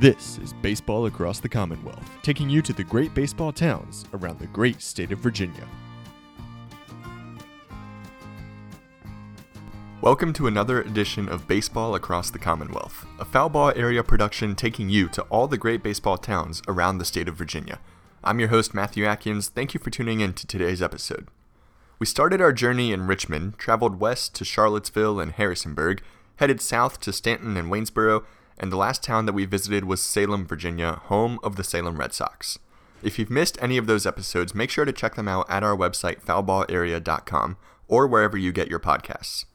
This is Baseball Across the Commonwealth, taking you to the great baseball towns around the great state of Virginia. Welcome to another edition of Baseball Across the Commonwealth, a foul ball area production taking you to all the great baseball towns around the state of Virginia. I'm your host, Matthew Atkins. Thank you for tuning in to today's episode. We started our journey in Richmond, traveled west to Charlottesville and Harrisonburg, headed south to Staunton and Waynesboro, and the last town that we visited was Salem, Virginia, home of the Salem Red Sox. If you've missed any of those episodes, make sure to check them out at our website, foulballarea.com, or wherever you get your podcasts.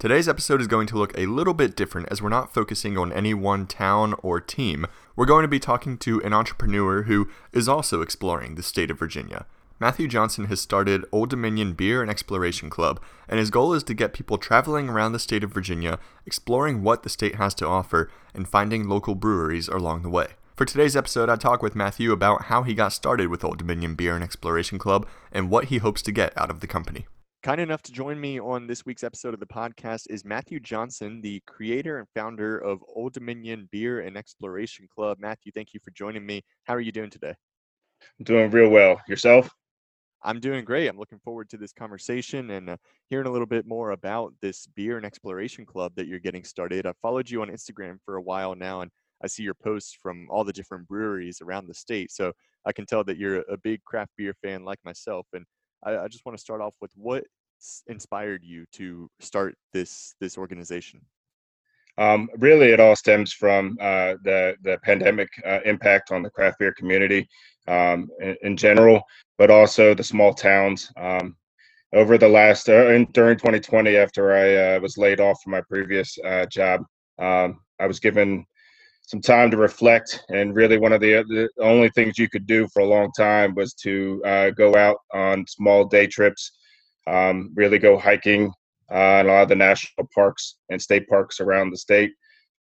Today's episode is going to look a little bit different as we're not focusing on any one town or team. We're going to be talking to an entrepreneur who is also exploring the state of Virginia. Matthew Johnson has started Old Dominion Beer and Exploration Club, and his goal is to get people traveling around the state of Virginia, exploring what the state has to offer, and finding local breweries along the way. For today's episode, I talk with Matthew about how he got started with Old Dominion Beer and Exploration Club and what he hopes to get out of the company. Kind enough to join me on this week's episode of the podcast is Matthew Johnson, the creator and founder of Old Dominion Beer and Exploration Club. Matthew, thank you for joining me. How are you doing today? I'm doing real well. Yourself? I'm doing great. I'm looking forward to this conversation and uh, hearing a little bit more about this beer and exploration club that you're getting started. I've followed you on Instagram for a while now, and I see your posts from all the different breweries around the state. So I can tell that you're a big craft beer fan like myself. And I, I just want to start off with what inspired you to start this this organization. Um, really, it all stems from uh, the the pandemic uh, impact on the craft beer community um, in, in, general, but also the small towns. Um, over the last uh, in, during 2020, after I uh, was laid off from my previous uh, job, um, I was given some time to reflect. And really, one of the, the only things you could do for a long time was to uh, go out on small day trips, um, really go hiking uh, in a lot of the national parks and state parks around the state.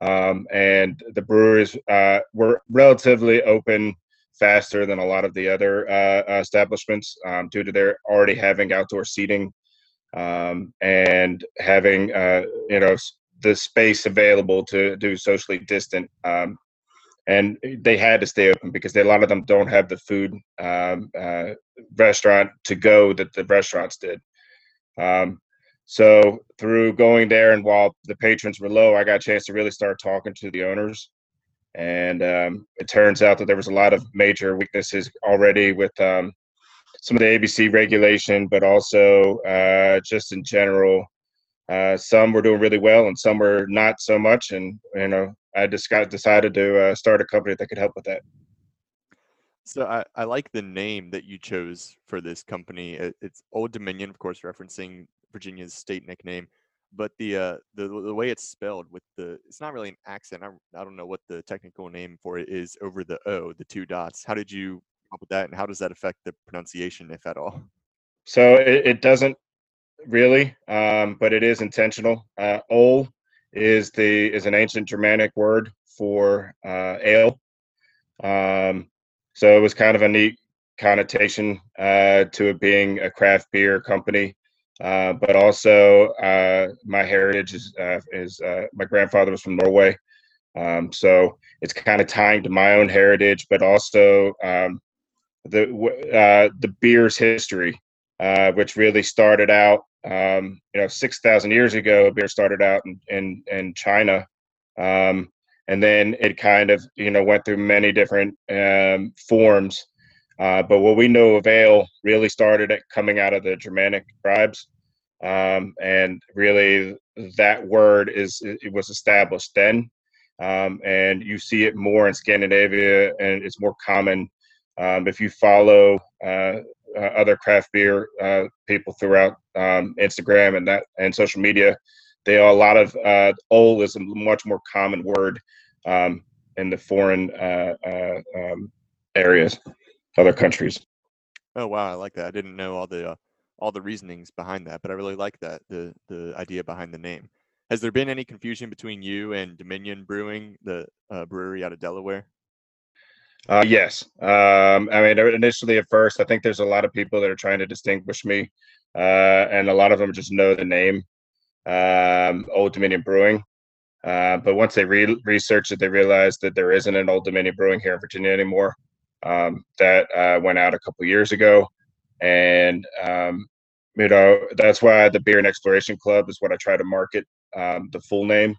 Um, and the breweries uh, were relatively open faster than a lot of the other uh, establishments um, due to their already having outdoor seating um, and having uh, you know the space available to do socially distant um, and they had to stay open because they, a lot of them don't have the food um, uh, restaurant to go that the restaurants did. Um, so through going there and while the patrons were low, I got a chance to really start talking to the owners. And um, it turns out that there was a lot of major weaknesses already with um, some of the ABC regulation, but also uh, just in general. Uh, some were doing really well, and some were not so much. And you know, I just got decided to uh, start a company that could help with that. So I, I like the name that you chose for this company. It's Old Dominion, of course, referencing Virginia's state nickname, but the uh, the the way it's spelled with the it's not really an accent. I, I don't know what the technical name for it is over the O, the two dots. How did you come up with that, and how does that affect the pronunciation, if at all? So it, it doesn't really, um, but it is intentional. Uh, Ol is the is an ancient Germanic word for uh, ale. Um, so it was kind of a neat connotation uh, to it being a craft beer company. Uh, but also uh, my heritage is uh, is uh, my grandfather was from Norway, um, so it's kind of tying to my own heritage, but also um, the uh, the beer's history, which really started out, um, you know, six thousand years ago. Beer started out in in, in China, um, and then it kind of you know went through many different um, forms. But what we know of ale really started at coming out of the Germanic tribes, um, and really that word is it was established then, um, and you see it more in Scandinavia, and it's more common um, if you follow uh, uh, other craft beer uh, people throughout um, Instagram and that and social media. They are a lot of uh, old is a much more common word um, in the foreign uh, um, areas other countries. Oh wow, I like that. I didn't know all the uh, all the reasonings behind that, but I really like that the the idea behind the name. Has there been any confusion between you and Dominion Brewing, the uh, brewery out of Delaware? Uh, yes. Um, I mean, initially at first, I think there's a lot of people that are trying to distinguish me, uh, and a lot of them just know the name um, Old Dominion Brewing. Uh, but once they re- researched it, they realized that there isn't an Old Dominion Brewing here in Virginia anymore. Um, that uh, went out a couple years ago, and um, you know that's why the Beer and Exploration Club is what I try to market um, the full name,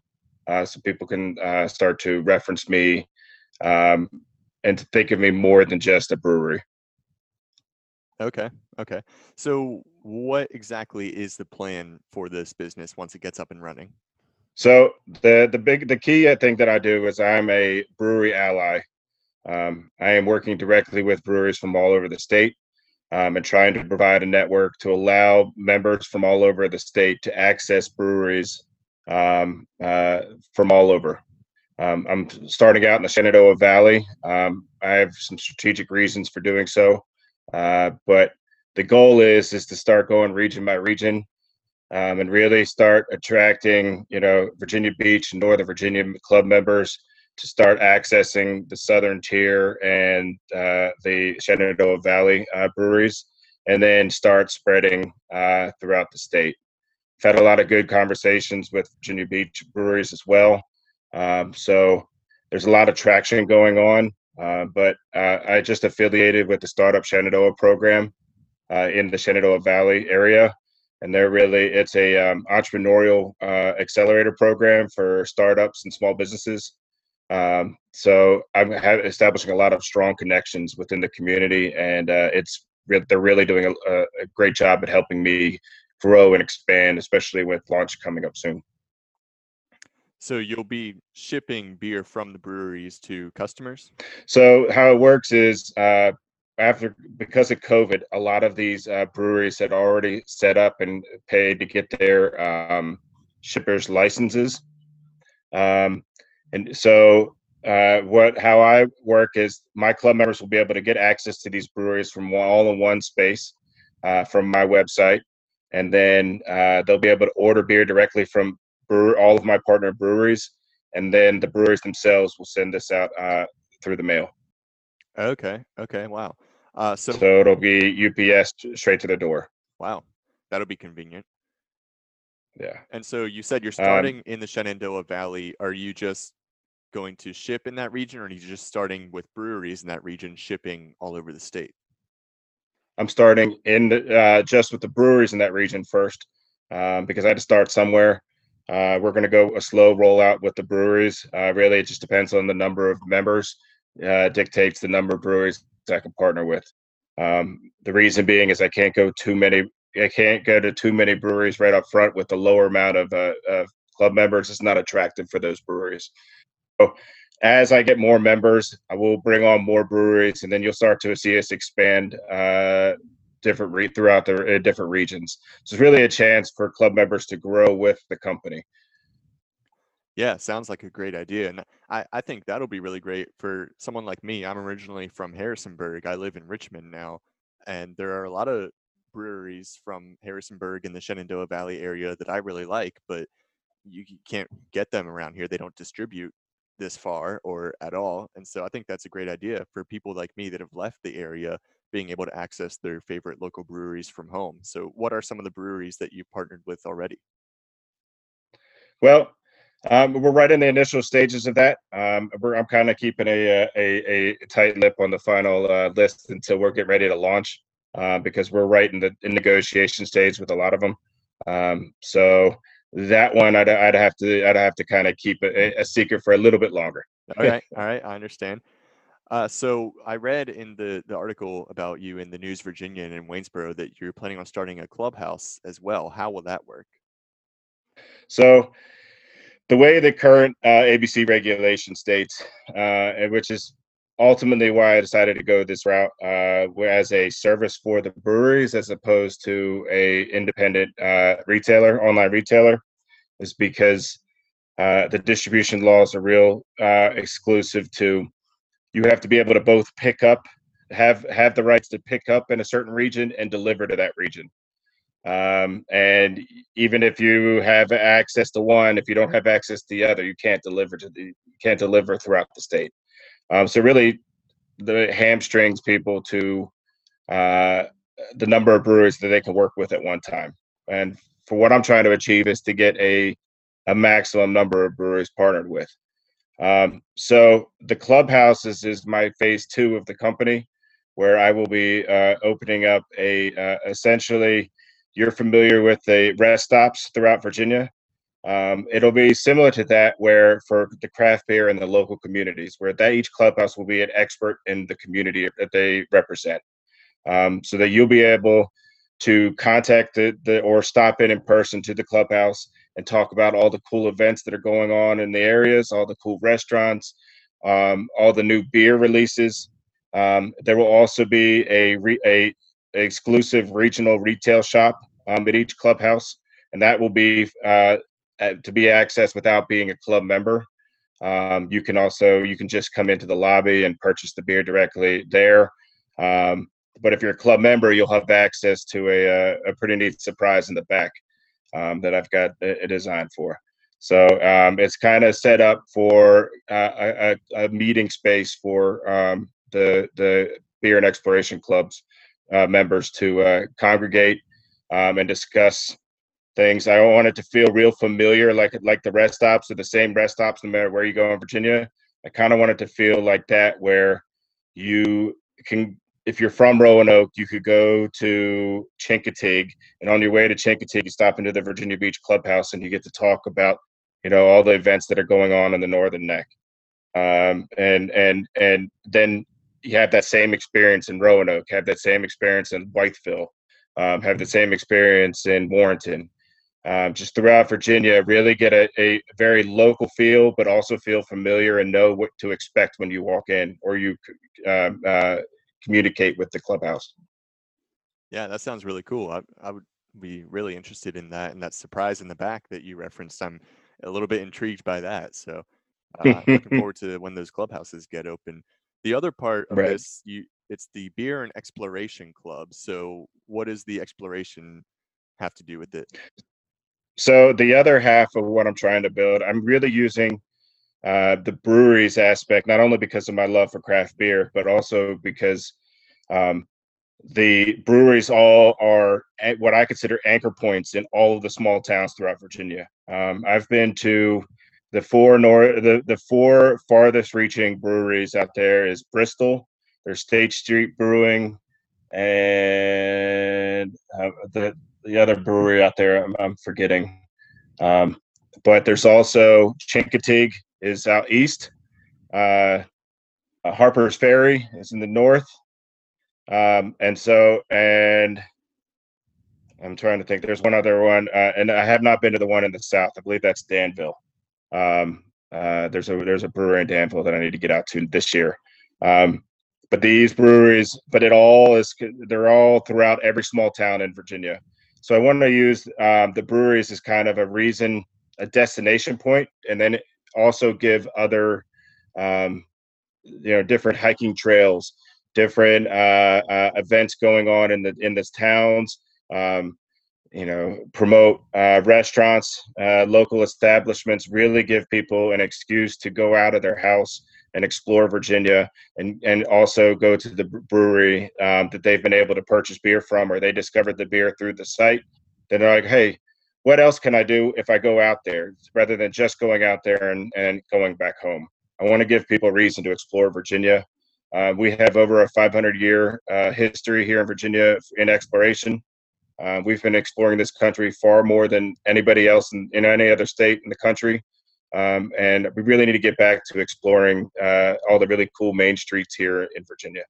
uh, so people can uh, start to reference me um, and to think of me more than just a brewery. Okay. Okay. So, what exactly is the plan for this business once it gets up and running? So the the big the key I think that I do is I'm a brewery ally. Um, I am working directly with breweries from all over the state um, and trying to provide a network to allow members from all over the state to access breweries um, uh, from all over. Um, I'm starting out in the Shenandoah Valley. Um, I have some strategic reasons for doing so, uh, but the goal is is to start going region by region um, and really start attracting, you know, Virginia Beach and Northern Virginia club members to start accessing the Southern Tier and uh, the Shenandoah Valley uh, breweries, and then start spreading uh, throughout the state. I've had a lot of good conversations with Virginia Beach breweries as well. Um, so there's a lot of traction going on. Uh, but uh, I just affiliated with the Startup Shenandoah program uh, in the Shenandoah Valley area and they're really it's a um, entrepreneurial accelerator program for startups and small businesses. Um, so I'm establishing a lot of strong connections within the community, and uh, it's they're really doing a, a, great job at helping me grow and expand, especially with launch coming up soon. So you'll be shipping beer from the breweries to customers. So how it works is uh, after because of COVID, a lot of these uh, breweries had already set up and paid to get their um, shippers licenses. Um, and so, uh, what how I work is my club members will be able to get access to these breweries from all in one space uh, from my website, and then uh, they'll be able to order beer directly from brewer, all of my partner breweries, and then the breweries themselves will send this out uh, through the mail. Okay. Okay. Wow. Uh, so so it'll be UPS straight to the door. Wow, that'll be convenient. Yeah. And so you said you're um starting um, in the Shenandoah Valley. Are you just going to ship in that region, or are you just starting with breweries in that region, shipping all over the state? I'm starting in the, uh, just with the breweries in that region first, um, because I had to start somewhere. Uh, we're going to go a slow rollout with the breweries. Uh, really, it just depends on the number of members. Uh, dictates the number of breweries I can partner with. Um, the reason being is I can't go too many. I can't go to too many breweries right up front with the lower amount of, uh, of club members. It's not attractive for those breweries. As I get more members, I will bring on more breweries, and then you'll start to see us expand uh, different re- throughout the uh, different regions. So it's really a chance for club members to grow with the company. Yeah, sounds like a great idea. And I, I think that'll be really great for someone like me. I'm originally from Harrisonburg. I live in Richmond now. And there are a lot of breweries from Harrisonburg and the Shenandoah Valley area that I really like, but you can't get them around here. They don't distribute this far or at all. And so I think that's a great idea for people like me that have left the area being able to access their favorite local breweries from home. So, what are some of the breweries that you've partnered with already? Well, um, we're right in the initial stages of that. Um, I'm kind of keeping a, a, a tight lip on the final uh, list until we're getting ready to launch, uh, because we're right in the in negotiation stage with a lot of them. Um, so that one, I'd, I'd have to I'd have to kind of keep a, a, secret for a little bit longer. all right, all right, I understand. Uh, so I read in the the article about you in the News Virginia and in Waynesboro that you're planning on starting a clubhouse as well. How will that work? So the way the current uh, ABC regulation states, uh, which is ultimately why I decided to go this route uh, as a service for the breweries as opposed to a independent uh, retailer, online retailer, is because uh, the distribution laws are real uh, exclusive to. You have to be able to both pick up, have have the rights to pick up in a certain region and deliver to that region. Um, and even if you have access to one, if you don't have access to the other, you can't deliver to the you can't deliver throughout the state. Um, so really, the hamstrings people to uh, the number of breweries that they can work with at one time. And for what I'm trying to achieve is to get a a maximum number of breweries partnered with. Um, so the clubhouses is my phase two of the company, where I will be uh, opening up a uh, essentially. You're familiar with the rest stops throughout Virginia. Um, it'll be similar to that, where for the craft beer and the local communities, where that each clubhouse will be an expert in the community that they represent, um, so that you'll be able to contact the, the or stop in in person to the clubhouse and talk about all the cool events that are going on in the areas, all the cool restaurants, um, all the new beer releases. Um, there will also be a, re- a, exclusive regional retail shop um, at each clubhouse, and that will be uh, to be accessed without being a club member. Um, you can also you can just come into the lobby and purchase the beer directly there. Um, but if you're a club member, you'll have access to a, a, a pretty neat surprise in the back um, that I've got a, design for. So um, it's kind of set up for uh, a, a, meeting space for um, the the beer and exploration clubs uh, members to uh, congregate um, and discuss things. I want it to feel real familiar, like like the rest stops are the same rest stops no matter where you go in Virginia. I kind of want it to feel like that, where you can if you're from Roanoke, you could go to Chincoteague, and on your way to Chincoteague, you stop into the Virginia Beach Clubhouse, and you get to talk about, you know, all the events that are going on in the Northern Neck, um, and and and then you have that same experience in Roanoke, have that same experience in Wytheville, um, have the same experience in Warrenton, um, just throughout Virginia. Really get a, a very local feel, but also feel familiar and know what to expect when you walk in, or you um, uh, communicate with the clubhouse. Yeah, that sounds really cool. I, I would be really interested in that and that surprise in the back that you referenced. I'm a little bit intrigued by that. So uh, looking forward to when those clubhouses get open. The other part of right. this, you it's the beer and exploration club. So what does the exploration have to do with it? So the other half of what I'm trying to build, I'm really using uh, the breweries aspect, not only because of my love for craft beer, but also because um, the breweries all are what I consider anchor points in all of the small towns throughout Virginia. Um, I've been to the four north, the, the four farthest reaching breweries out there is Bristol, there's State Street Brewing, and uh, the the other brewery out there I'm, I'm forgetting. Um, but there's also Chincoteague, is out east. Uh, uh, Harper's Ferry is in the north. Um, and so, and I'm trying to think. There's one other one, uh, and I have not been to the one in the south. I believe that's Danville. Um, uh, there's a there's a brewery in Danville that I need to get out to this year. Um, but these breweries, but it all is they're all throughout every small town in Virginia. So I want to use um, the breweries as kind of a reason, a destination point, and then also give other um, you know different hiking trails different uh, uh, events going on in the in the towns um, you know promote uh, restaurants uh, local establishments really give people an excuse to go out of their house and explore virginia and and also go to the brewery um, that they've been able to purchase beer from or they discovered the beer through the site then they're like hey what else can I do if I go out there rather than just going out there and, and going back home? I want to give people a reason to explore Virginia. Uh, we have over a 500 year uh, history here in Virginia in exploration. Uh, we've been exploring this country far more than anybody else in, in any other state in the country. Um, and we really need to get back to exploring uh, all the really cool main streets here in Virginia.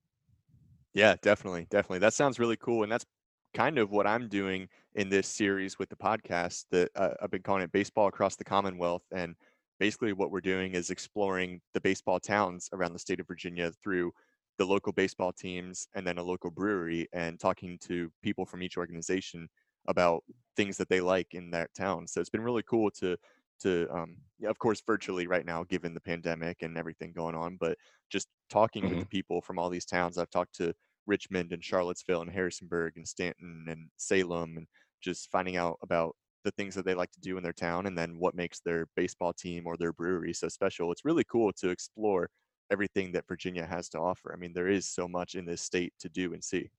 Yeah, definitely. Definitely. That sounds really cool. And that's kind of what I'm doing in this series with the podcast that uh, I've been calling it Baseball Across the Commonwealth. And basically, what we're doing is exploring the baseball towns around the state of Virginia through the local baseball teams and then a local brewery and talking to people from each organization about things that they like in that town. So it's been really cool to to um, of course virtually right now given the pandemic and everything going on but just talking mm-hmm. with the people from all these towns i've talked to richmond and charlottesville and harrisonburg and staunton and salem and just finding out about the things that they like to do in their town and then what makes their baseball team or their brewery so special. It's really cool to explore everything that Virginia has to offer. I mean, there is so much in this state to do and see.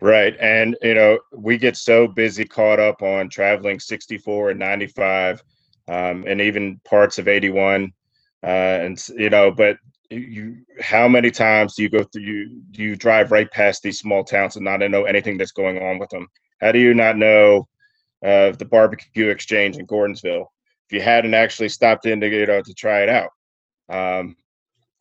Right. And, you know, we get so busy caught up on traveling 64 and 95 um, and even parts of 81. Uh, and you know, but you, how many times do you go through? You do you drive right past these small towns and not know anything that's going on with them? How do you not know uh, the barbecue exchange in Gordonsville if you hadn't actually stopped in to you know to try it out? Um,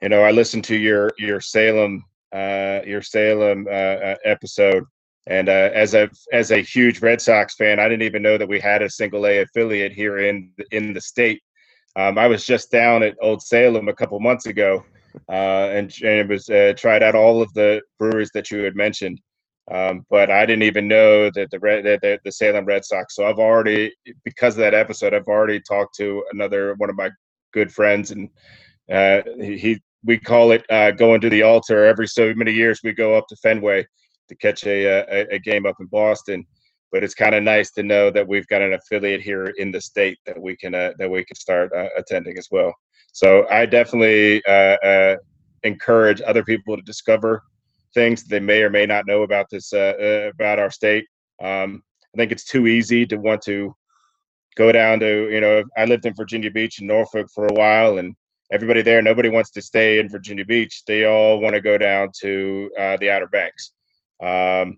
you know, I listened to your your Salem uh, your Salem uh, uh episode, and uh, as a as a huge Red Sox fan, I didn't even know that we had a single A affiliate here in in the state. Um, I was just down at Old Salem a couple months ago, uh, and, and, it was uh, tried out all of the breweries that you had mentioned. Um, but I didn't even know that the, Red, that, the the Salem Red Sox. So I've already, because of that episode, I've already talked to another one of my good friends, and uh, he we call it uh, going to the altar. Every so many years, we go up to Fenway to catch a a, a game up in Boston. But it's kind of nice to know that we've got an affiliate here in the state that we can uh, that we can start uh, attending as well. So I definitely uh, uh, encourage other people to discover things they may or may not know about this about our state. Um, I think it's too easy to want to go down to you know I lived in Virginia Beach and Norfolk for a while and everybody there, nobody wants to stay in Virginia Beach. They all want to go down to uh, the Outer Banks. Um,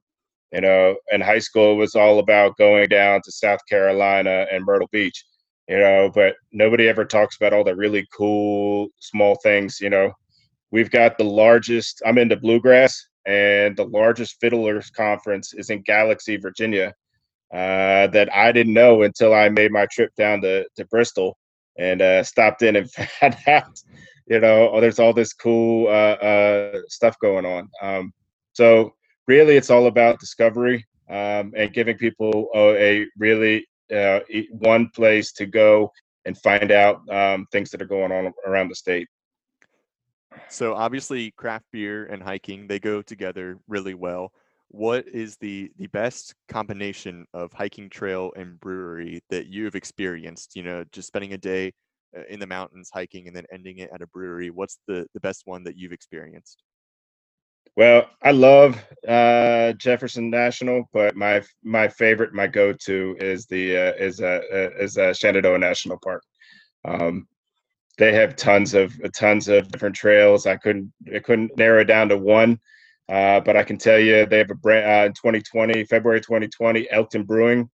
you know, in high school, it was all about going down to South Carolina and Myrtle Beach. You know, but nobody ever talks about all the really cool small things. You know, we've got the largest. I'm into bluegrass, and the largest fiddlers conference is in Galax, Virginia. Uh, that I didn't know until I made my trip down to, to Bristol and uh, stopped in and found out, you know, oh, there's all this cool uh, uh, stuff going on. Um, so really, it's all about discovery um, and giving people a, really uh, one place to go and find out um, things that are going on around the state. So obviously, craft beer and hiking they go together really well what is the the best combination of hiking trail and brewery that you've experienced? You know just spending a day uh, in the mountains hiking and then ending it at a brewery what's the the best one that you've experienced? Well i love uh, jefferson national but my my favorite my go-to is the uh, is uh, uh is uh, shenandoah national park. Um, they have tons of tons of different trails. I couldn't i couldn't narrow it down to one uh, but I can tell you they have a brand uh, in 2020, February 2020, Elkton Brewing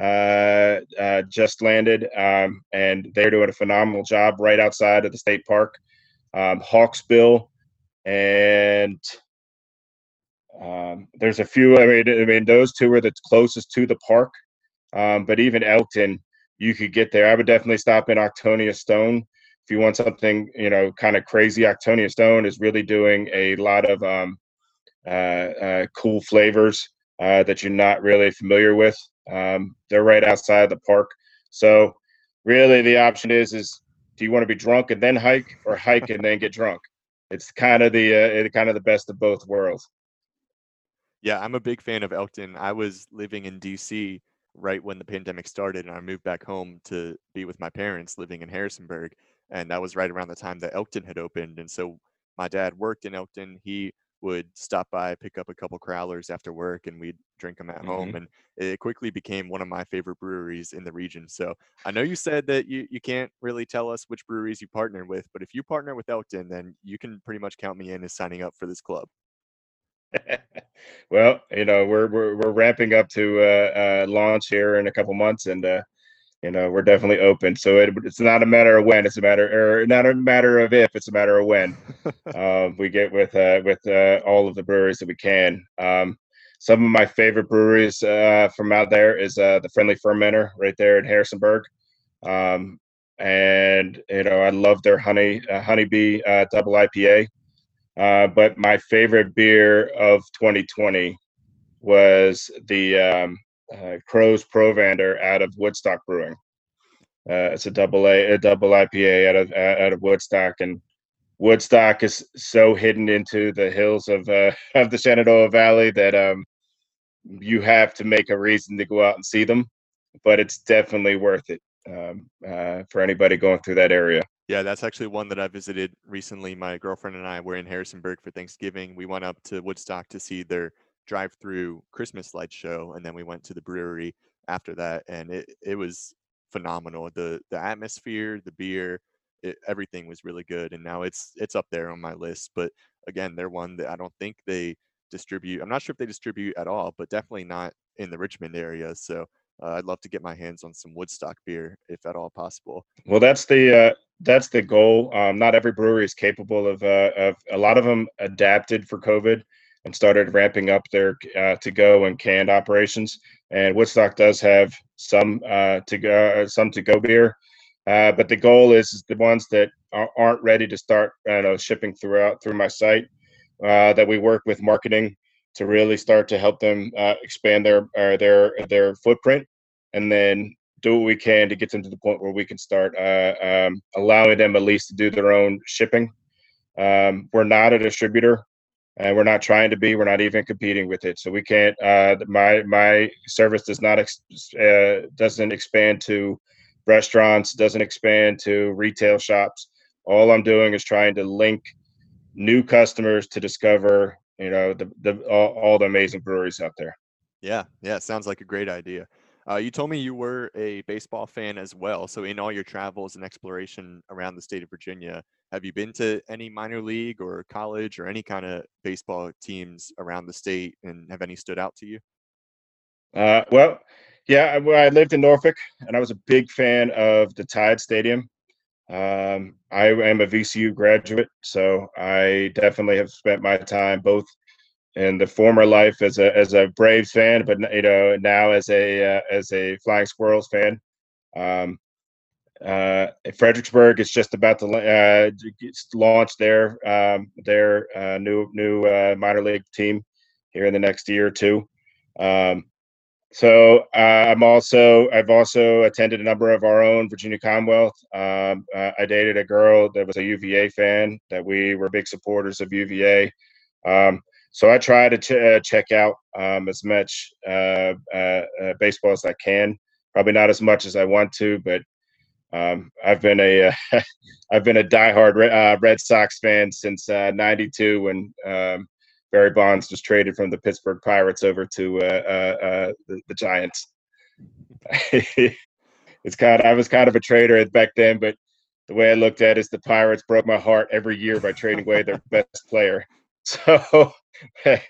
uh, uh, just landed, um, and they're doing a phenomenal job right outside of the state park. Um, Hawksbill, and um, there's a few. I mean, I mean, those two are the closest to the park. Um, but even Elkton, you could get there. I would definitely stop in Octonia Stone if you want something, you know, kind of crazy. Octonia Stone is really doing a lot of um, cool flavors uh, that you're not really familiar with. Um, they're right outside the park, so really the option is is do you want to be drunk and then hike, or hike and then get drunk? It's kind of the uh, kind of the best of both worlds. Yeah, I'm a big fan of Elkton. I was living in DC right when the pandemic started, and I moved back home to be with my parents living in Harrisonburg. And that was right around the time that Elkton had opened. And so my dad worked in Elkton. He would stop by, pick up a couple crowlers after work, and we'd drink them at mm-hmm. home. And it quickly became one of my favorite breweries in the region. So I know you said that you, you can't really tell us which breweries you partner with, but if you partner with Elkton, then you can pretty much count me in as signing up for this club. well, you know, we're, we're, we're ramping up to uh, uh, launch here in a couple months, and uh, you know we're definitely open. So it, it's not a matter of when it's a matter or not a matter of if it's a matter of when. Um, we get with uh, with uh, all of the breweries that we can. Um, some of my favorite breweries uh, from out there is uh, the friendly fermenter right there in harrisonburg. Um, and you know i love their honey uh, honeybee uh, double ipa but my favorite beer of 2020 was the um, uh, Crow's Provander out of Woodstock Brewing. Uh, it's a double A, a double IPA out of out of Woodstock, and Woodstock is so hidden into the hills of uh, of the Shenandoah Valley that um, you have to make a reason to go out and see them. But it's definitely worth it um, uh, for anybody going through that area. Yeah, that's actually one that I visited recently. My girlfriend and I were in Harrisonburg for Thanksgiving. We went up to Woodstock to see their drive through Christmas light show, and then we went to the brewery after that, and it it was phenomenal. The the atmosphere, the beer, it, everything was really good, and now it's it's up there on my list. But again, they're one that I don't think they distribute. I'm not sure if they distribute at all, but definitely not in the Richmond area. So uh, I'd love to get my hands on some Woodstock beer if at all possible. Well, that's the uh, that's the goal. Um, not every brewery is capable of uh, of a lot of them adapted for COVID and started ramping up their uh, to go and canned operations. And Woodstock does have some uh, to go uh, some to go beer, but the goal is the ones that aren't ready to start know, shipping throughout through my site that we work with marketing to really start to help them uh, expand their uh, their their footprint, and then do what we can to get them to the point where we can start uh, um, allowing them at least to do their own shipping. Um, we're not a distributor, and we're not trying to be. We're not even competing with it, so we can't. Uh, my my service does not ex- uh, doesn't expand to restaurants, doesn't expand to retail shops. All I'm doing is trying to link new customers to discover you know the the all, all the amazing breweries out there. Yeah, yeah, sounds like a great idea. Uh, you told me you were a baseball fan as well. So, in all your travels and exploration around the state of Virginia, have you been to any minor league or college or any kind of baseball teams around the state, and have any stood out to you? Uh, well, yeah, I, I lived in Norfolk, and I was a big fan of the Tide Stadium. Um, I am a VCU graduate, so I definitely have spent my time both in the former life as a as a Braves fan, but you know now as a uh, as a Flying Squirrels fan. Um, uh, Fredericksburg is just about to uh, launch their um, their uh, new new uh, minor league team here in the next year or two. Um, so uh, I'm also I've also attended a number of our own Virginia Commonwealth. Um, uh, I dated a girl that was a UVA fan. That we were big supporters of UVA. Um, so I try to ch- check out um, as much baseball as I can. Probably not as much as I want to, but um, I've been a have been a diehard Red Sox fan since '92 when um, Barry Bonds was traded from the Pittsburgh Pirates over to uh, uh, uh, the, the, Giants. it's kind. Of, I was kind of a trader back then, but the way I looked at it is the Pirates broke my heart every year by trading away their best player. So I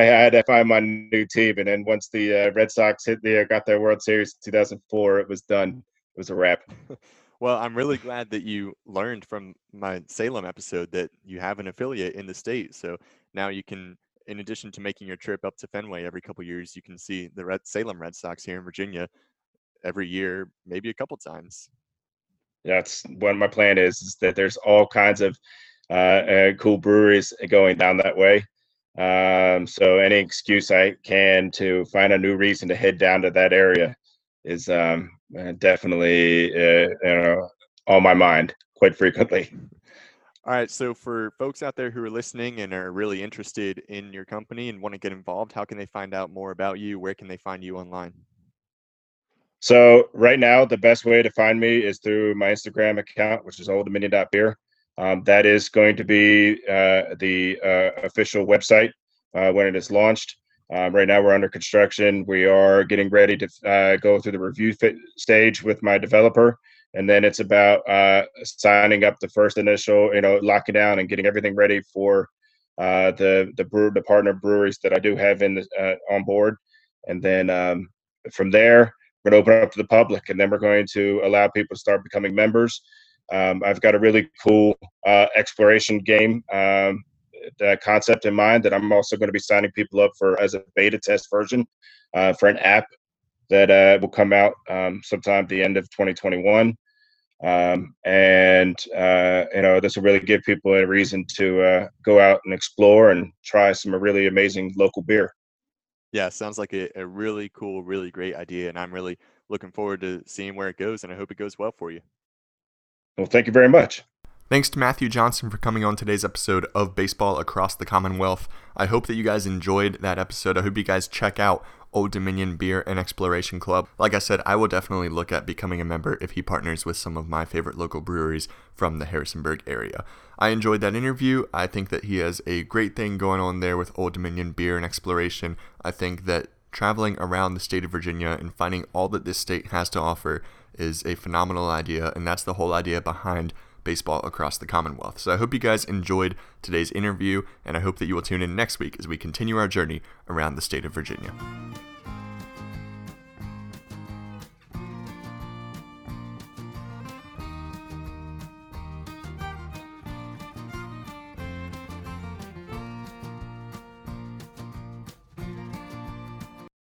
had to find my new team, and then once the uh, Red Sox hit the uh, got their World Series in 2004, it was done. It was a wrap. Well, I'm really glad that you learned from my Salem episode that you have an affiliate in the state. So now you can, in addition to making your trip up to Fenway every couple years, you can see the Red, Salem Red Sox here in Virginia every year, maybe a couple times. That's what my plan is, is that there's all kinds of uh, uh, cool breweries going down that way. Um, so any excuse I can to find a new reason to head down to that area is um, definitely uh, you know on my mind quite frequently. All right. So for folks out there who are listening and are really interested in your company and want to get involved, how can they find out more about you? Where can they find you online? So right now, the best way to find me is through my Instagram account, which is olddominion.beer. Um, that is going to be uh, the uh, official website uh, when it is launched. Um, right now, we're under construction. We are getting ready to uh, go through the review stage with my developer and then it's about uh, signing up the first initial, you know, locking down and getting everything ready for uh, the the brew the partner breweries that I do have in the, uh, on board, and then um, from there we're going to open up to the public, and then we're going to allow people to start becoming members. Um, I've got a really cool uh, exploration game um, concept in mind that I'm also going to be signing people up for as a beta test version uh, for an app that uh, will come out um, sometime at the end of 2021. Um, and uh, you know, this will really give people a reason to uh, go out and explore and try some really amazing local beer. Yeah, sounds like a, a really cool, really great idea, and I'm really looking forward to seeing where it goes. And I hope it goes well for you. Well, thank you very much. Thanks to Matthew Johnson for coming on today's episode of Baseball Across the Commonwealth. I hope that you guys enjoyed that episode. I hope you guys check out Old Dominion Beer and Exploration Club. Like I said, I will definitely look at becoming a member if he partners with some of my favorite local breweries from the Harrisonburg area. I enjoyed that interview. I think that he has a great thing going on there with Old Dominion Beer and Exploration. I think that traveling around the state of Virginia and finding all that this state has to offer is a phenomenal idea, and that's the whole idea behind baseball across the Commonwealth. So I hope you guys enjoyed today's interview, and I hope that you will tune in next week as we continue our journey around the state of Virginia.